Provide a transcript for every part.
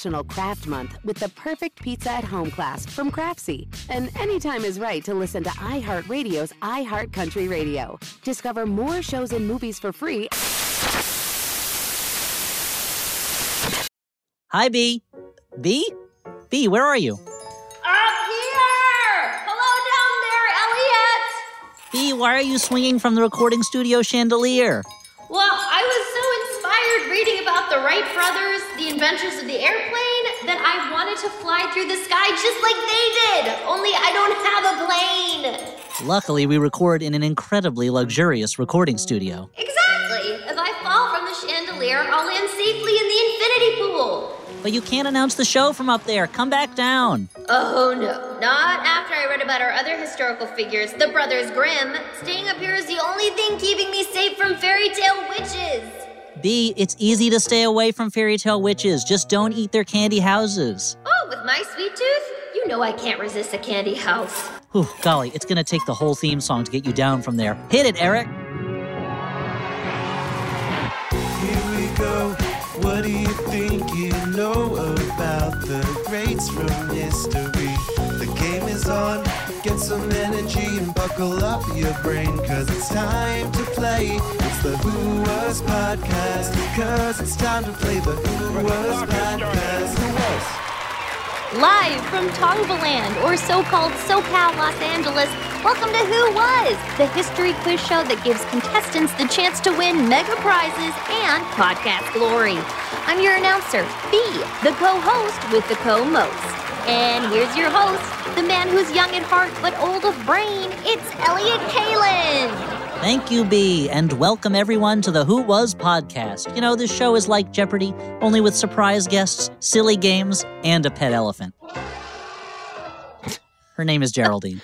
National Craft Month with the perfect pizza at home class from Craftsy. And anytime is right to listen to iHeartRadio's iHeartCountry Radio. Discover more shows and movies for free. Hi, B. B? B, where are you? Up here! Hello down there, Elliot! B, why are you swinging from the recording studio chandelier? Well, I was so inspired reading about the Wright brothers, inventors of the airplane, that I wanted to fly through the sky just like they did. Only I don't have a plane. Luckily, we record in an incredibly luxurious recording studio. Exactly. If I fall from the chandelier, I'll land safely in the infinity pool. But you can't announce the show from up there. Come back down. Oh no, not after I read about our other historical figures, the Brothers Grimm. Staying up here is the only thing keeping me safe from fairy tale witches. B, it's easy to stay away from fairy tale witches. Just don't eat their candy houses. Oh, with my sweet tooth? You know I can't resist a candy house. Whew, golly, it's gonna take the whole theme song to get you down from there. Hit it, Eric. Here we go. What do you think you know about the greats from history? Some energy and buckle up your brain, cause it's time to play. It's the Who Was Podcast, cause it's time to play the Who Was Podcast. Who Was? Live from Tongvaland, or so-called SoCal Los Angeles, welcome to Who Was, the history quiz show that gives contestants the chance to win mega prizes and podcast glory. I'm your announcer, B, the co-host with the co-most. And here's your host, the man who's young at heart but old of brain. It's Elliot Kalan. Thank you, B, and welcome everyone to the Who Was podcast. You know, this show is like Jeopardy, only with surprise guests, silly games, and a pet elephant. Her name is Geraldine.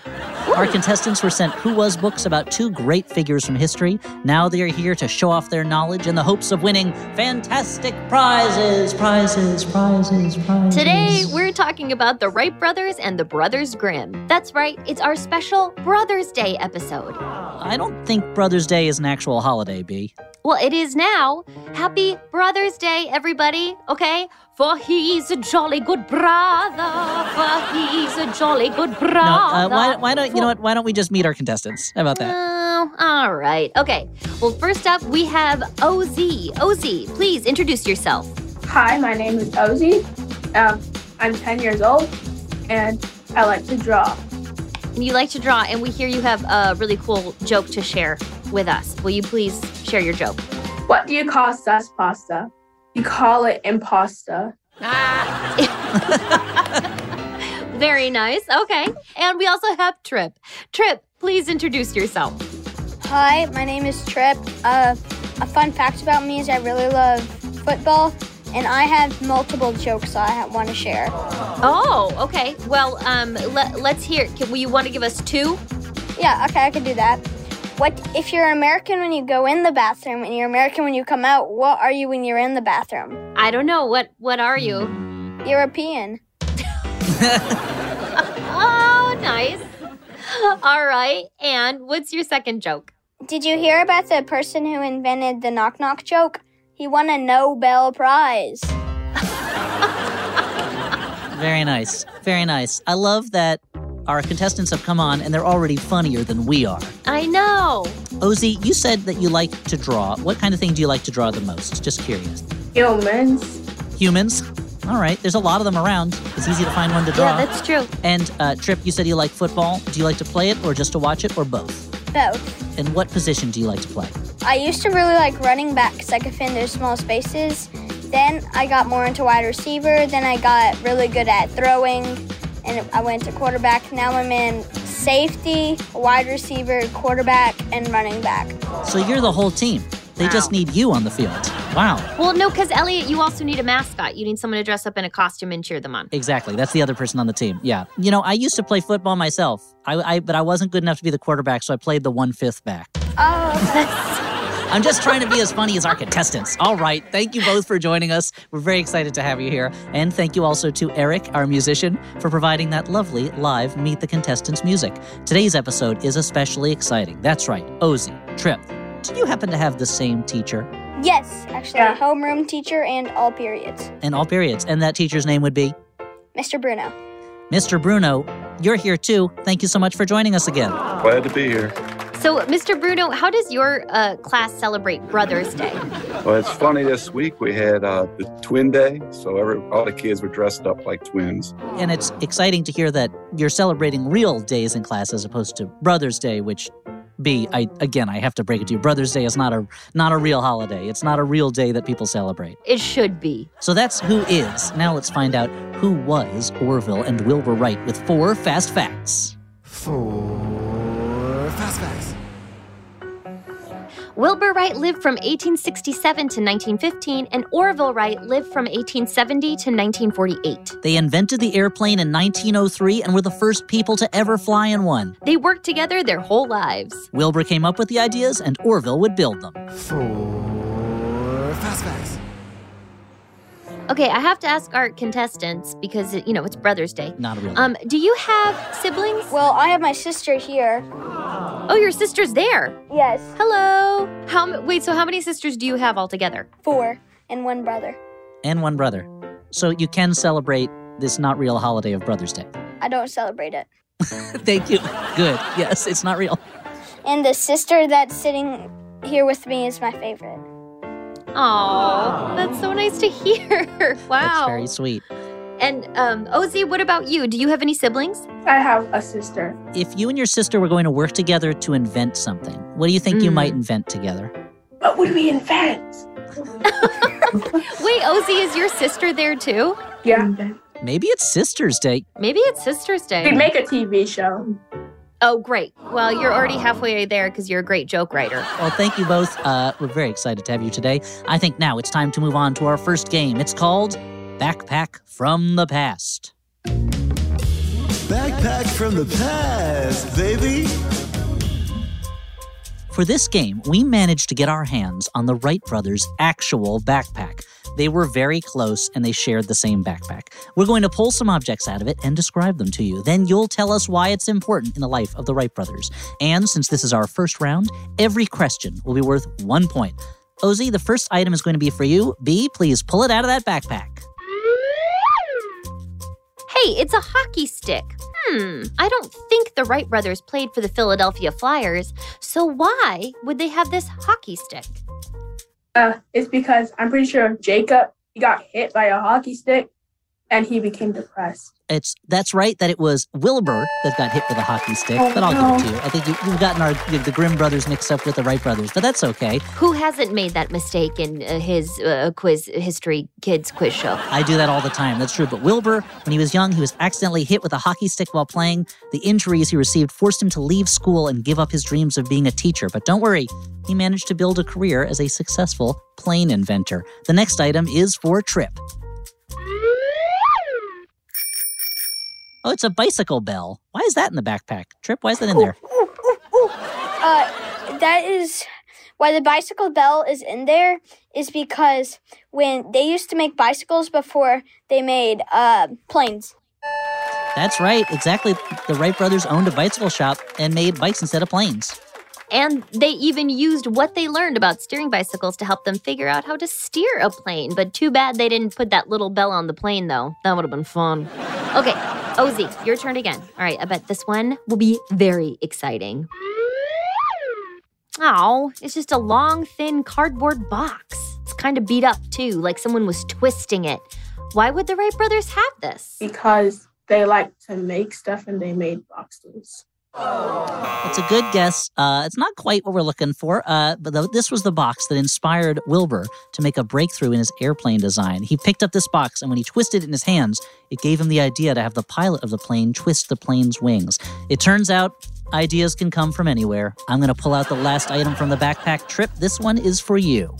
Our contestants were sent Who Was books about two great figures from history. Now they are here to show off their knowledge in the hopes of winning fantastic prizes, prizes, prizes, prizes. Today, we're talking about the Wright brothers and the Brothers Grimm. That's right, it's our special Brothers Day episode. I don't think Brothers' Day is an actual holiday, B. Well, it is now. Happy Brothers Day, everybody, okay? For he's a jolly good brother. For he's a jolly good brother. No, uh, why, why don't you know what? Why don't we just meet our contestants? How about that? Oh, all right. Okay. Well, first up, we have OZ. OZ, please introduce yourself. Hi, my name is Ozzy. Um, I'm 10 years old and I like to draw. And you like to draw, and we hear you have a really cool joke to share with us. Will you please share your joke? What do you call sus pasta? You call it impasta. Very nice. Okay. And we also have Trip. Trip, please introduce yourself. Hi, my name is Trip. Uh, a fun fact about me is I really love football, and I have multiple jokes I want to share. Oh, okay. Well, um, let, let's hear. Can, will you want to give us two? Yeah, okay, I can do that. What if you're American when you go in the bathroom and you're American when you come out? What are you when you're in the bathroom? I don't know. What What are you? European. oh, nice. All right. And what's your second joke? Did you hear about the person who invented the knock knock joke? He won a Nobel Prize. Very nice. Very nice. I love that our contestants have come on and they're already funnier than we are. I know. Ozzy, you said that you like to draw. What kind of thing do you like to draw the most? Just curious. Humans. Humans? All right, there's a lot of them around. It's easy to find one to draw. Yeah, that's true. And uh, Trip, you said you like football. Do you like to play it or just to watch it or both? Both. And what position do you like to play? I used to really like running back because I could fit into small spaces. Then I got more into wide receiver. Then I got really good at throwing, and I went to quarterback. Now I'm in safety, wide receiver, quarterback, and running back. So you're the whole team. They just need you on the field. Wow. Well, no, because Elliot, you also need a mascot. You need someone to dress up in a costume and cheer them on. Exactly. That's the other person on the team. Yeah. You know, I used to play football myself. I, I but I wasn't good enough to be the quarterback, so I played the one fifth back. Oh, I'm just trying to be as funny as our contestants. All right. Thank you both for joining us. We're very excited to have you here. And thank you also to Eric, our musician, for providing that lovely live Meet the Contestants music. Today's episode is especially exciting. That's right. Ozzy, Trip, do you happen to have the same teacher? yes, actually, a homeroom teacher and all periods. And all periods. And that teacher's name would be? Mr. Bruno. Mr. Bruno. You're here too. Thank you so much for joining us again. Glad to be here. So, Mr. Bruno, how does your uh, class celebrate Brothers' Day? Well, it's funny. This week we had uh, the twin day, so every, all the kids were dressed up like twins. And it's exciting to hear that you're celebrating real days in class as opposed to Brothers' Day, which B, I again I have to break it to you. Brothers' Day is not a not a real holiday. It's not a real day that people celebrate. It should be. So that's who is. Now let's find out who was Orville and Wilbur Wright with four fast facts. Four Wilbur Wright lived from 1867 to 1915, and Orville Wright lived from 1870 to 1948. They invented the airplane in 1903 and were the first people to ever fly in one. They worked together their whole lives. Wilbur came up with the ideas and Orville would build them. Four fast facts. Okay, I have to ask our contestants because you know it's Brothers' Day. Not a real. Um, do you have siblings? Well, I have my sister here. Oh, your sister's there. Yes. Hello. How? Wait. So how many sisters do you have altogether? Four and one brother. and one brother. So you can celebrate this not real holiday of Brothers' Day. I don't celebrate it. Thank you. Good. Yes, it's not real. And the sister that's sitting here with me is my favorite. Oh, that's so nice to hear. Wow. That's very sweet. And um, Ozzy, what about you? Do you have any siblings? I have a sister. If you and your sister were going to work together to invent something, what do you think you Mm. might invent together? What would we invent? Wait, Ozzy, is your sister there too? Yeah. Maybe it's Sisters' Day. Maybe it's Sister's Day. We make a TV show. Oh, great. Well, you're already halfway there because you're a great joke writer. Well, thank you both. Uh, we're very excited to have you today. I think now it's time to move on to our first game. It's called Backpack from the Past. Backpack from the past, baby. For this game, we managed to get our hands on the Wright brothers' actual backpack. They were very close and they shared the same backpack. We're going to pull some objects out of it and describe them to you. Then you'll tell us why it's important in the life of the Wright brothers. And since this is our first round, every question will be worth one point. Ozzy, the first item is going to be for you. B, please pull it out of that backpack. Hey, it's a hockey stick. Hmm, I don't think the Wright brothers played for the Philadelphia Flyers, so why would they have this hockey stick? Uh, it's because I'm pretty sure Jacob he got hit by a hockey stick, and he became depressed. It's that's right that it was Wilbur that got hit with a hockey stick, Oh, but I'll no. give it to you. I think you, you've gotten our the Grimm brothers mixed up with the Wright brothers, but that's okay. Who hasn't made that mistake in uh, his uh, quiz history kids quiz show? I do that all the time. That's true. But Wilbur, when he was young, he was accidentally hit with a hockey stick while playing. The injuries he received forced him to leave school and give up his dreams of being a teacher. But don't worry, he managed to build a career as a successful plane inventor. The next item is for Trip. Oh, it's a bicycle bell. Why is that in the backpack? Trip, why is that in there? Uh, that is why the bicycle bell is in there is because when they used to make bicycles before they made uh, planes. That's right, exactly. The Wright brothers owned a bicycle shop and made bikes instead of planes. And they even used what they learned about steering bicycles to help them figure out how to steer a plane. But too bad they didn't put that little bell on the plane, though. That would have been fun. Okay, Ozzy, your turn again. All right, I bet this one will be very exciting. Oh, it's just a long, thin cardboard box. It's kind of beat up, too, like someone was twisting it. Why would the Wright brothers have this? Because they like to make stuff and they made boxes. It's a good guess. Uh, it's not quite what we're looking for, uh, but the, this was the box that inspired Wilbur to make a breakthrough in his airplane design. He picked up this box, and when he twisted it in his hands, it gave him the idea to have the pilot of the plane twist the plane's wings. It turns out ideas can come from anywhere. I'm going to pull out the last item from the backpack trip. This one is for you.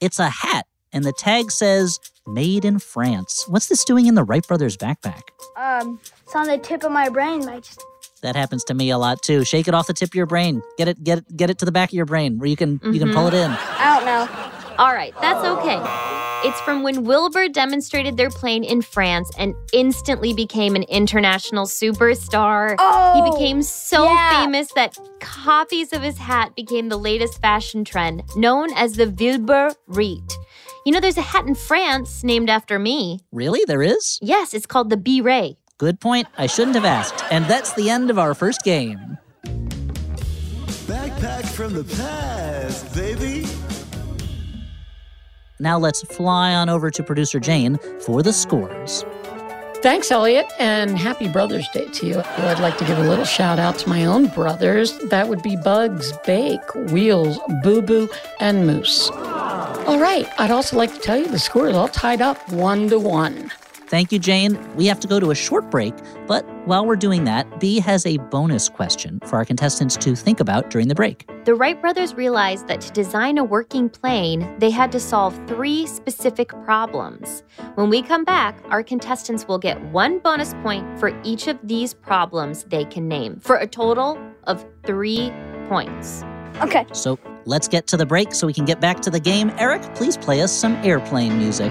It's a hat, and the tag says "Made in France." What's this doing in the Wright brothers' backpack? Um, it's on the tip of my brain. I just That happens to me a lot too. Shake it off the tip of your brain. Get it, get it, get it to the back of your brain where you can you can pull it in. I don't know. All right, that's okay. It's from when Wilbur demonstrated their plane in France and instantly became an international superstar. Oh, he became so yeah. famous that copies of his hat became the latest fashion trend, known as the Wilbur Reet. You know, there's a hat in France named after me. Really, there is. Yes, it's called the B Ray. Good point. I shouldn't have asked. And that's the end of our first game. Backpack from the past, baby. Now let's fly on over to producer Jane for the scores. Thanks, Elliot, and happy Brothers Day to you. I'd like to give a little shout out to my own brothers. That would be Bugs, Bake, Wheels, Boo Boo, and Moose. All right, I'd also like to tell you the score is all tied up one to one. Thank you, Jane. We have to go to a short break, but while we're doing that, B has a bonus question for our contestants to think about during the break. The Wright brothers realized that to design a working plane, they had to solve three specific problems. When we come back, our contestants will get one bonus point for each of these problems they can name, for a total of three points. Okay. So let's get to the break so we can get back to the game. Eric, please play us some airplane music.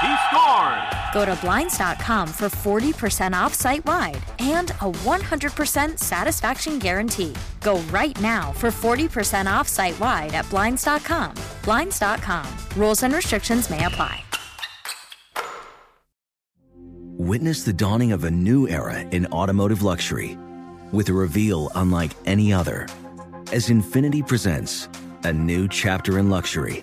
He scores! Go to Blinds.com for 40% off site wide and a 100% satisfaction guarantee. Go right now for 40% off site wide at Blinds.com. Blinds.com. Rules and restrictions may apply. Witness the dawning of a new era in automotive luxury with a reveal unlike any other as Infiniti presents a new chapter in luxury,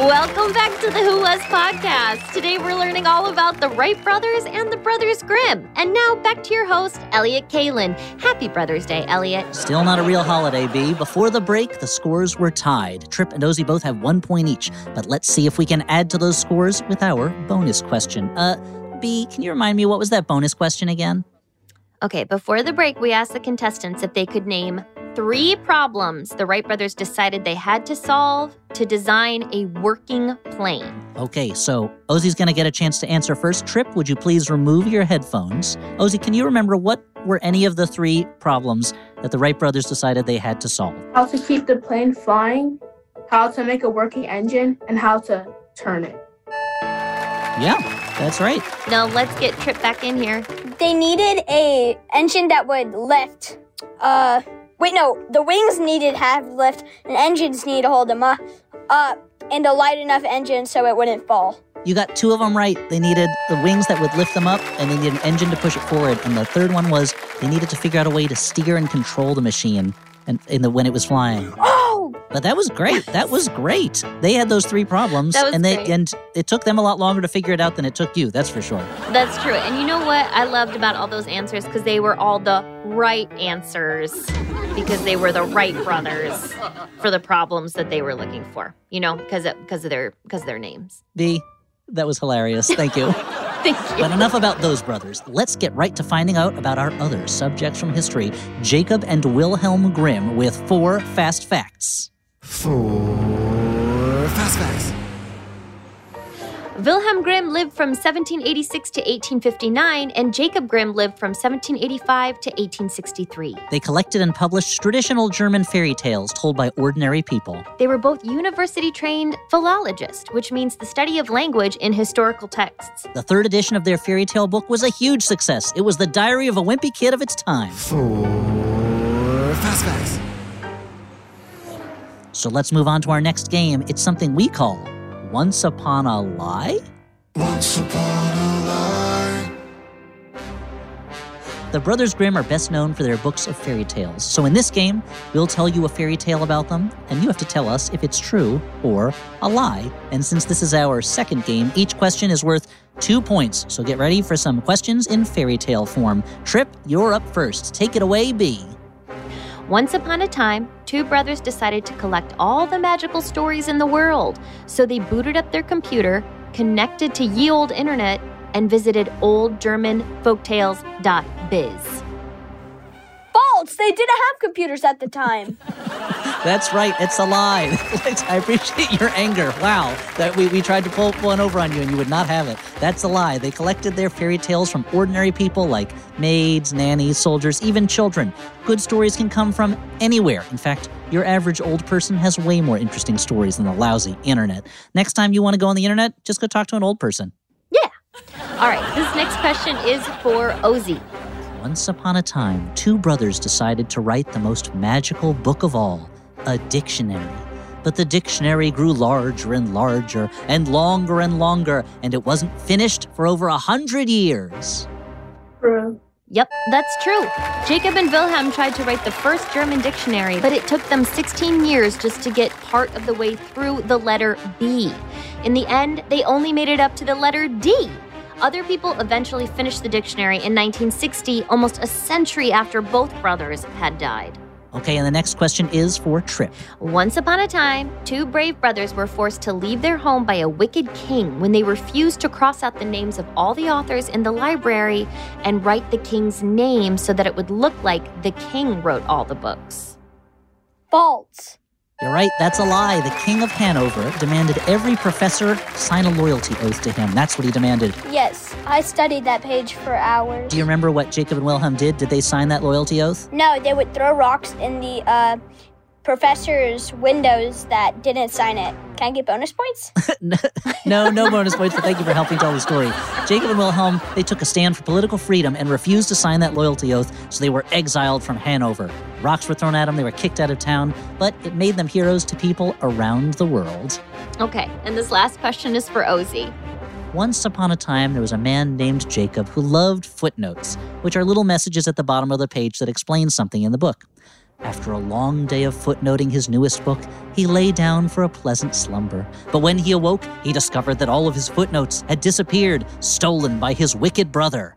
Welcome back to the Who Was podcast. Today we're learning all about the Wright brothers and the Brothers Grimm. And now back to your host, Elliot Kalan. Happy Brothers Day, Elliot. Still not a real holiday, B. Before the break, the scores were tied. Trip and Ozzy both have one point each. But let's see if we can add to those scores with our bonus question. Uh, B, can you remind me what was that bonus question again? Okay, before the break, we asked the contestants if they could name three problems the Wright brothers decided they had to solve to design a working plane. Okay, so Ozzy's going to get a chance to answer first. Trip, would you please remove your headphones? Ozzy, can you remember what were any of the three problems that the Wright brothers decided they had to solve? How to keep the plane flying, how to make a working engine, and how to turn it. Yeah, that's right. Now let's get Trip back in here. They needed a engine that would lift. Uh, wait, no, the wings needed half lift, and engines need to hold them up, up, and a light enough engine so it wouldn't fall. You got two of them right. They needed the wings that would lift them up, and they needed an engine to push it forward. And the third one was they needed to figure out a way to steer and control the machine, and in the when it was flying. Oh! But that was great. That was great. They had those three problems, That was and they great. and it took them a lot longer to figure it out than it took you. That's for sure. That's true. And you know what I loved about all those answers? Because they were all the right answers. Because they were the Wright brothers for the problems that they were looking for. You know, because of, because of their because of their names. B, that was hilarious. Thank you. Thank you. But enough about those brothers. Let's get right to finding out about our other subjects from history Jacob and Wilhelm Grimm with four fast facts. Four fast facts. Wilhelm Grimm lived from 1786 to 1859, and Jacob Grimm lived from 1785 to 1863. They collected and published traditional German fairy tales told by ordinary people. They were both university trained philologists, which means the study of language in historical texts. The third edition of their fairy tale book was a huge success. It was the diary of a wimpy kid of its time. Four fast facts. So let's move on to our next game. It's something we call Once Upon a Lie? Once upon a lie. The Brothers Grimm are best known for their books of fairy tales. So in this game, we'll tell you a fairy tale about them, and you have to tell us if it's true or a lie. And since this is our second game, each question is worth two points. So get ready for some questions in fairy tale form. Trip, you're up first. Take it away, B. Once upon a time, two brothers decided to collect all the magical stories in the world. So they booted up their computer, connected to ye old internet, and visited oldgermanfolktales.biz. False! They didn't have computers at the time. That's right, it's a lie. I appreciate your anger. Wow, that we, we tried to pull one over on you and you would not have it. That's a lie. They collected their fairy tales from ordinary people like maids, nannies, soldiers, even children. Good stories can come from anywhere. In fact, your average old person has way more interesting stories than the lousy internet. Next time you want to go on the internet, just go talk to an old person. Yeah. All right, this next question is for Ozzy. Once upon a time, two brothers decided to write the most magical book of all, a dictionary. But the dictionary grew larger and larger and longer and longer, and it wasn't finished for over a hundred years. True. Yep, that's true. Jacob and Wilhelm tried to write the first German dictionary, but it took them 16 years just to get part of the way through the letter B. In the end, they only made it up to the letter D. Other people eventually finished the dictionary in 1960, almost a century after both brothers had died. Okay, and the next question is for Trip. Once upon a time, two brave brothers were forced to leave their home by a wicked king when they refused to cross out the names of all the authors in the library and write the king's name so that it would look like the king wrote all the books. False. You're right, that's a lie. The King of Hanover demanded every professor sign a loyalty oath to him. That's what he demanded. Yes, I studied that page for hours. Do you remember what Jacob and Wilhelm did? Did they sign that loyalty oath? No, they would throw rocks in the uh, professor's windows that didn't sign it. Can I get bonus points? no, no bonus points, but thank you for helping tell the story. Jacob and Wilhelm, they took a stand for political freedom and refused to sign that loyalty oath, so they were exiled from Hanover. Rocks were thrown at them, they were kicked out of town, but it made them heroes to people around the world. Okay, and this last question is for Ozzy. Once upon a time, there was a man named Jacob who loved footnotes, which are little messages at the bottom of the page that explain something in the book. After a long day of footnoting his newest book, he lay down for a pleasant slumber. But when he awoke, he discovered that all of his footnotes had disappeared, stolen by his wicked brother.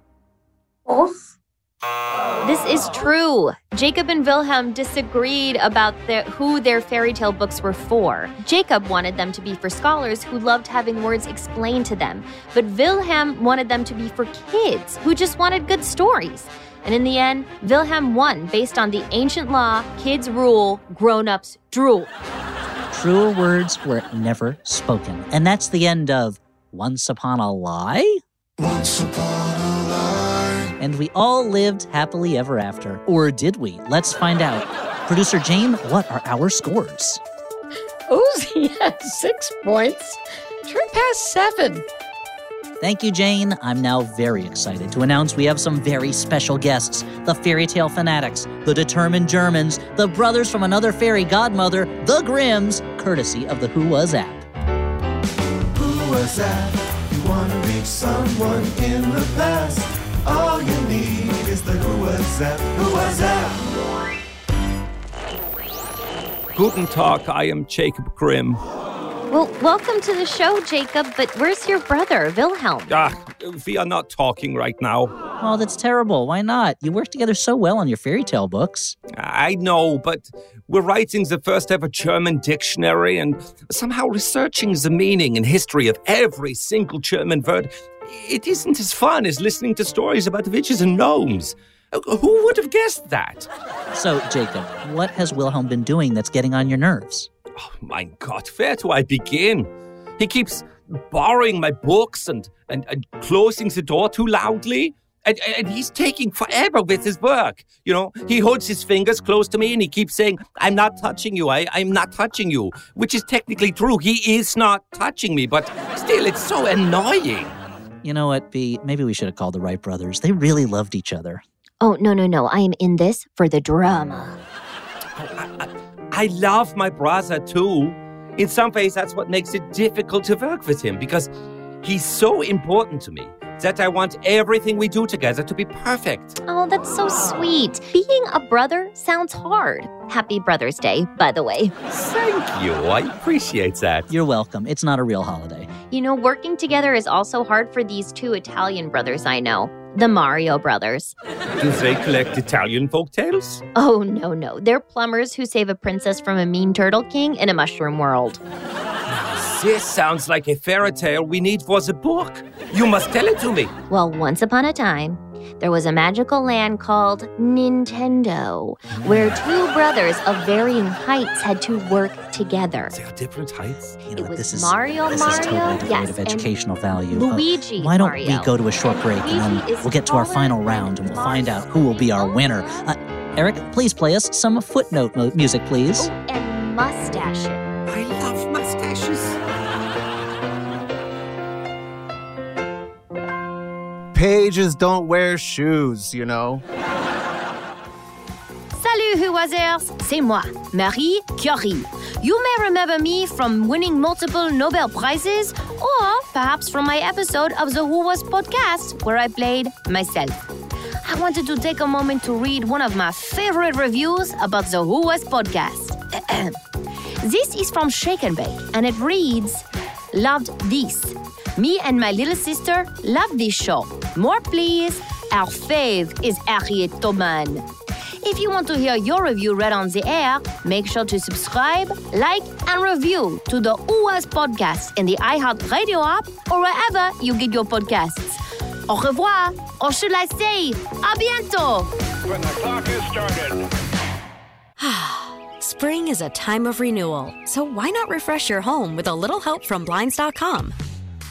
This is true. Jacob and Wilhelm disagreed about their, who their fairy tale books were for. Jacob wanted them to be for scholars who loved having words explained to them, but Wilhelm wanted them to be for kids who just wanted good stories. And in the end, Wilhelm won based on the ancient law kids rule, grown ups drool. Truer words were never spoken. And that's the end of Once Upon a Lie? Once upon a lie. And we all lived happily ever after. Or did we? Let's find out. Producer Jane, what are our scores? Ozzy has six points. Trip has seven. Thank you, Jane. I'm now very excited to announce we have some very special guests the fairy tale fanatics, the determined Germans, the brothers from another fairy godmother, the Grimms, courtesy of the Who Was app. Who was that? You wanna reach someone in the past? All you need is the Who was that? Who was that? Guten Tag, I am Jacob Grimm. Well, welcome to the show, Jacob, but where's your brother, Wilhelm? Ah, we are not talking right now. Oh, that's terrible. Why not? You work together so well on your fairy tale books. I know, but we're writing the first ever German dictionary and somehow researching the meaning and history of every single German word. It isn't as fun as listening to stories about witches and gnomes. Uh, Who would have guessed that? So, Jacob, what has Wilhelm been doing that's getting on your nerves? Oh, my God, where do I begin? He keeps borrowing my books and, and, and closing the door too loudly. And, and he's taking forever with his work. You know, he holds his fingers close to me and he keeps saying, I'm not touching you. I, I'm not touching you, which is technically true. He is not touching me, but still, it's so annoying. You know what, B? Maybe we should have called the Wright brothers. They really loved each other. Oh, no, no, no. I am in this for the drama. I love my brother too. In some ways, that's what makes it difficult to work with him because he's so important to me that I want everything we do together to be perfect. Oh, that's so sweet. Being a brother sounds hard. Happy Brother's Day, by the way. Thank you. I appreciate that. You're welcome. It's not a real holiday. You know, working together is also hard for these two Italian brothers I know, the Mario brothers. Do they collect Italian folktales? Oh, no, no. They're plumbers who save a princess from a mean turtle king in a mushroom world. This sounds like a fairy tale we need for the book. You must tell it to me. Well, once upon a time, there was a magical land called Nintendo, where two brothers of varying heights had to work together. They are different heights. You know It was this is Mario, this Mario, is totally devoid yes, of and educational value. Uh, why don't Mario. we go to a short break and Luigi then we'll get to our final round and we'll find out who will be our winner. Uh, Eric, please play us some footnote mo- music, please. Oh, And mustaches. Pages don't wear shoes, you know. Salut, Whoazers! C'est moi, Marie Curie. You may remember me from winning multiple Nobel Prizes, or perhaps from my episode of the Who Was podcast, where I played myself. I wanted to take a moment to read one of my favorite reviews about the Who Was podcast. this is from Shake and Bake, and it reads Loved this. Me and my little sister love this show. More, please. Our fave is Harriet Tubman. If you want to hear your review read on the air, make sure to subscribe, like, and review to the Who Was podcast in the iHeartRadio app or wherever you get your podcasts. Au revoir, or should I say, a bientôt. When the clock is started. Spring is a time of renewal, so why not refresh your home with a little help from Blinds.com?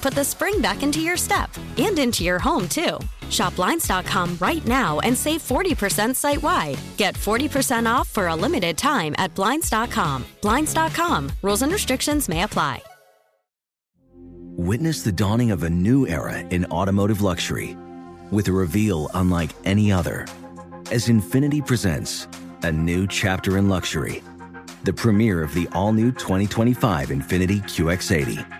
put the spring back into your step and into your home, too. Shop Blinds.com right now and save 40% site wide. Get 40% off for a limited time at Blinds.com. Blinds.com. Rules and restrictions may apply. Witness the dawning of a new era in automotive luxury with a reveal unlike any other as Infiniti presents a new chapter in luxury, the premiere of the all new 2025 Infiniti QX80.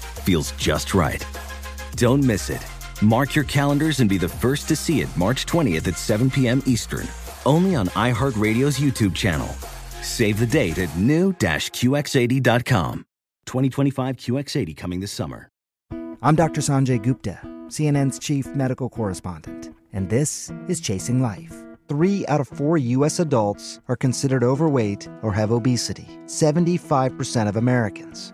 feels just right. Don't miss it. Mark your calendars and be the first to see it March 20th at 7 p.m. Eastern, only on iHeartRadio's YouTube channel. Save the date at new-QX80.com. 2025 QX80 coming this summer. I'm Dr. Sanjay Gupta, CNN's chief medical correspondent, and this is Chasing Life. Three out of four U.S. adults are considered overweight or have obesity, 75% of Americans.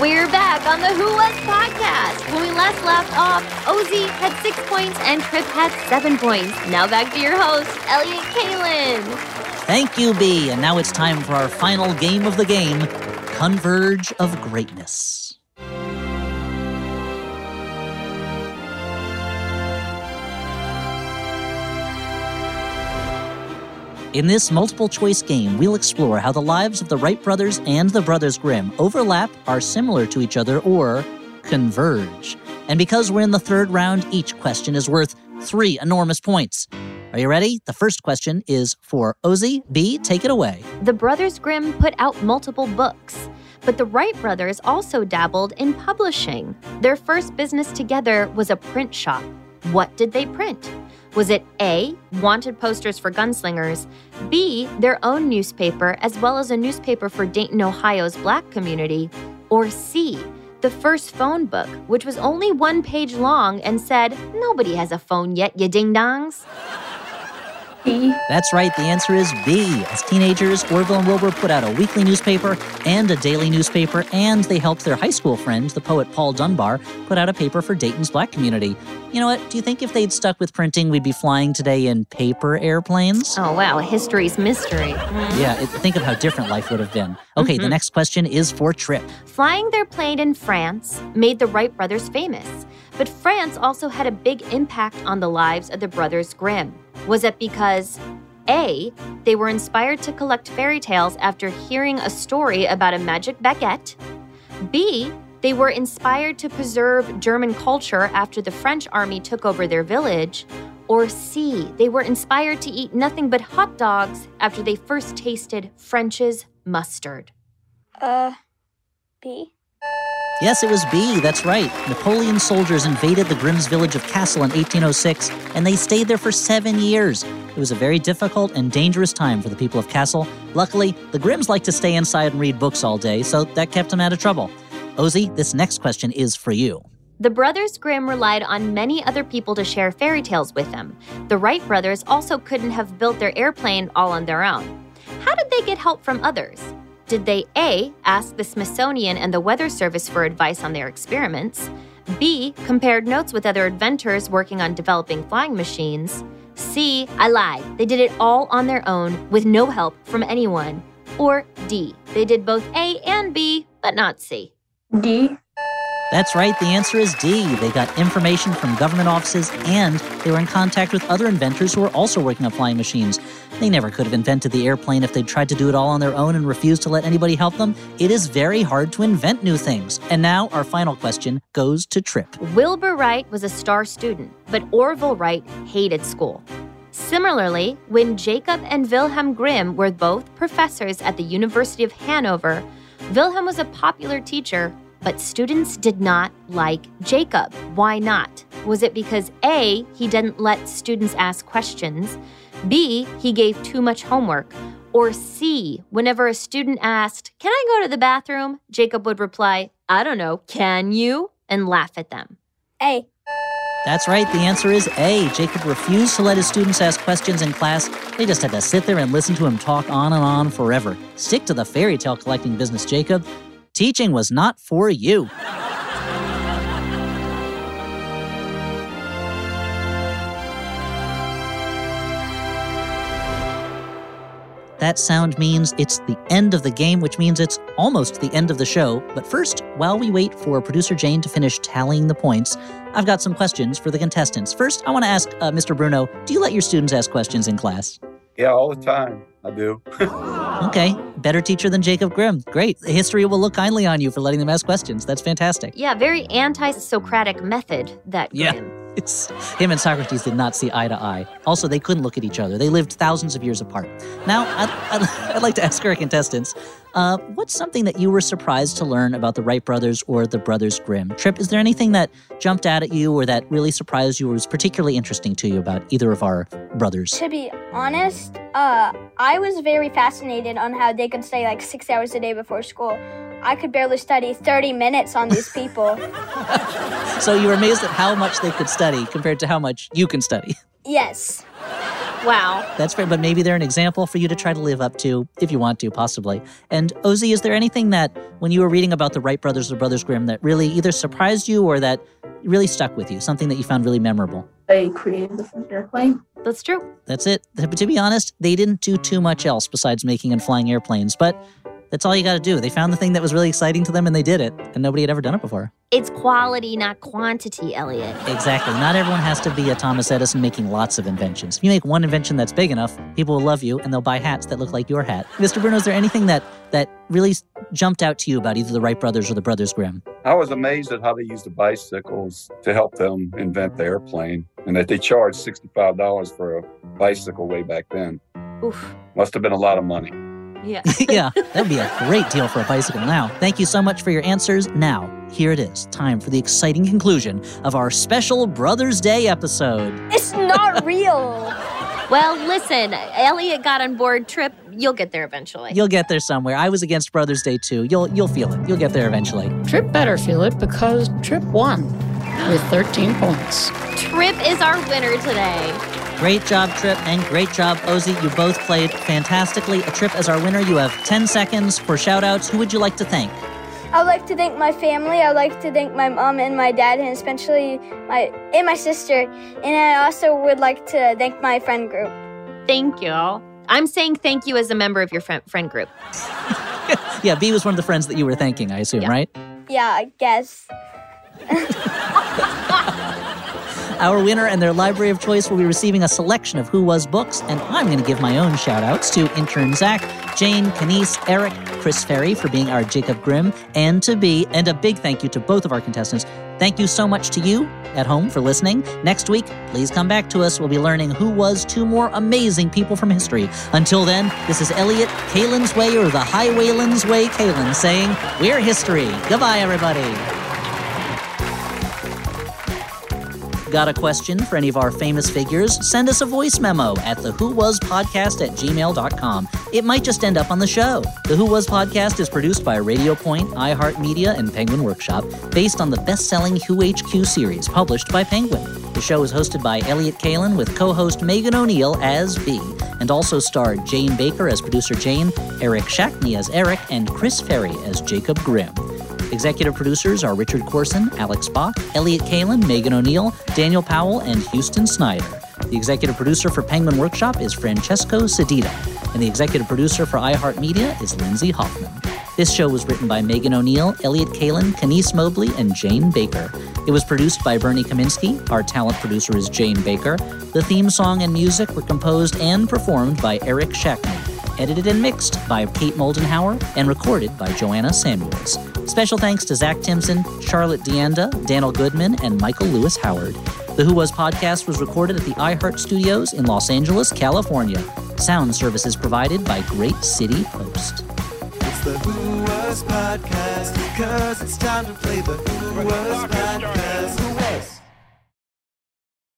We're back on the Who Was podcast. When we last left off, Ozzy had six points and Trip had seven points. Now back to your host, Elliot Kalan. Thank you, B. And now it's time for our final game of the game Converge of Greatness. In this multiple choice game, we'll explore how the lives of the Wright brothers and the Brothers Grimm overlap, are similar to each other, or converge. And because we're in the third round, each question is worth three enormous points. Are you ready? The first question is for Ozzy. B, take it away. The Brothers Grimm put out multiple books, but the Wright brothers also dabbled in publishing. Their first business together was a print shop. What did they print? Was it A, wanted posters for gunslingers, B, their own newspaper, as well as a newspaper for Dayton, Ohio's black community, or C, the first phone book, which was only one page long and said, Nobody has a phone yet, you ding dongs? B. That's right, the answer is B. As teenagers, Orville and Wilbur put out a weekly newspaper and a daily newspaper, and they helped their high school friend, the poet Paul Dunbar, put out a paper for Dayton's black community. You know what? Do you think if they'd stuck with printing, we'd be flying today in paper airplanes? Oh, wow. History's mystery. Yeah, it, think of how different life would have been. Okay, the Mhm. next question is for Trip. Flying their plane in France made the Wright brothers famous. But France also had a big impact on the lives of the brothers Grimm. Was it because A, they were inspired to collect fairy tales after hearing a story about a magic baguette? B, they were inspired to preserve German culture after the French army took over their village? Or C, they were inspired to eat nothing but hot dogs after they first tasted French's mustard? Uh, B. Yes, it was B, that's right. Napoleon's soldiers invaded the Grimm's village of Kassel in 1806, and they stayed there for seven years. It was a very difficult and dangerous time for the people of Kassel. Luckily, the Grimms liked to stay inside and read books all day, so that kept them out of trouble. Ozzy, this next question is for you. The brothers Grimm relied on many other people to share fairy tales with them. The Wright brothers also couldn't have built their airplane all on their own. How did they get help from others? Did they A, ask the Smithsonian and the Weather Service for advice on their experiments? B, compared notes with other inventors working on developing flying machines? C, I lied. They did it all on their own with no help from anyone. Or D, they did both A and B, but not C. D. That's right, the answer is D. They got information from government offices and they were in contact with other inventors who were also working on flying machines. They never could have invented the airplane if they'd tried to do it all on their own and refused to let anybody help them. It is very hard to invent new things. And now our final question goes to Trip. Wilbur Wright was a star student, but Orville Wright hated school. Similarly, when Jacob and Wilhelm Grimm were both professors at the University of Hanover, Wilhelm was a popular teacher, but students did not like Jacob. Why not? Was it because A, he didn't let students ask questions, B, he gave too much homework, or C, whenever a student asked, Can I go to the bathroom? Jacob would reply, I don't know, can you? and laugh at them. A. That's right, the answer is A. Jacob refused to let his students ask questions in class. They just had to sit there and listen to him talk on and on forever. Stick to the fairy tale collecting business, Jacob. Teaching was not for you. That sound means it's the end of the game, which means it's almost the end of the show. But first, while we wait for producer Jane to finish tallying the points, I've got some questions for the contestants. First, I want to ask uh, Mr. Bruno do you let your students ask questions in class? Yeah, all the time. I do. Okay, better teacher than Jacob Grimm. Great. History will look kindly on you for letting them ask questions. That's fantastic. Yeah, very anti Socratic method, that Yeah. It's him and Socrates did not see eye to eye. Also, they couldn't look at each other. They lived thousands of years apart. Now, I'd, I'd, I'd like to ask our contestants uh, what's something that you were surprised to learn about the Wright brothers or the Brothers Grimm? Trip, is there anything that jumped out at you or that really surprised you or was particularly interesting to you about either of our brothers? To be honest, uh, I was very fascinated on how they could stay like six hours a day before school. I could barely study 30 minutes on these people. So you were amazed at how much they could study compared to how much you can study. yes. Wow. That's fair, but maybe they're an example for you to try to live up to if you want to, possibly. And Ozzy, is there anything that when you were reading about the Wright brothers or Brothers Grimm that really either surprised you or that really stuck with you? Something that you found really memorable? They created the first airplane. That's true. That's it. But to be honest, they didn't do too much else besides making and flying airplanes. But that's all you got to do. They found the thing that was really exciting to them and they did it, and nobody had ever done it before. It's quality, not quantity, Elliot. Exactly. Not everyone has to be a Thomas Edison making lots of inventions. If you make one invention that's big enough, people will love you and they'll buy hats that look like your hat. Mr. Bruno, is there anything that that really jumped out to you about either the Wright brothers or the Brothers Grimm? I was amazed at how they used the bicycles to help them invent the airplane and that they charged $65 for a bicycle way back then. Oof. Must have been a lot of money. Yeah. yeah, that would be a great deal for a bicycle now. Thank you so much for your answers. Now, here it is. Time for the exciting conclusion of our special Brothers Day episode. It's not real. Well, listen, Elliot got on board trip. You'll get there eventually. You'll get there somewhere. I was against Brothers Day too. You'll you'll feel it. You'll get there eventually. Trip better feel it because Trip won with 13 points. Trip is our winner today. Great job, Trip, and great job, Ozzy. You both played fantastically. A Trip as our winner. You have 10 seconds for shout outs. Who would you like to thank? I would like to thank my family. I would like to thank my mom and my dad, and especially my and my sister. And I also would like to thank my friend group. Thank you. I'm saying thank you as a member of your friend, friend group. Yeah, B was one of the friends that you were thanking, I assume, right? Yeah, I guess. Our winner and their library of choice will be receiving a selection of Who Was books, and I'm going to give my own shout outs to intern Zach, Jane, Kenise, Eric, Chris Ferry for being our Jacob Grimm, and to B, and a big thank you to both of our contestants. Thank you so much to you at home for listening. Next week, please come back to us. We'll be learning who was two more amazing people from history. Until then, this is Elliot Kalan's Way or the Highwaylands Way Kalen saying, We're history. Goodbye, everybody. Got a question for any of our famous figures? Send us a voice memo at the Who Was Podcast at gmail.com. It might just end up on the show. The Who Was Podcast is produced by Radio Point, iHeartMedia, and Penguin Workshop, based on the best selling Who HQ series published by Penguin. The show is hosted by Elliot Kalan with co host Megan O'Neill as B, and also starred Jane Baker as producer Jane, Eric Shackney as Eric, and Chris Ferry as Jacob Grimm. Executive producers are Richard Corson, Alex Bach, Elliot Kalan, Megan O'Neill, Daniel Powell, and Houston Snyder. The executive producer for Penguin Workshop is Francesco Sedita, and the executive producer for iHeartMedia is Lindsay Hoffman. This show was written by Megan O'Neill, Elliot Kalan, Kenise Mobley, and Jane Baker. It was produced by Bernie Kaminsky. Our talent producer is Jane Baker. The theme song and music were composed and performed by Eric Shackney edited and mixed by Kate Moldenhauer, and recorded by Joanna Samuels. Special thanks to Zach Timson, Charlotte Deanda, Daniel Goodman, and Michael Lewis Howard. The Who Was podcast was recorded at the iHeart Studios in Los Angeles, California. Sound services provided by Great City Post. It's the Who Was Podcast, cause it's time to play the Who Was Podcast.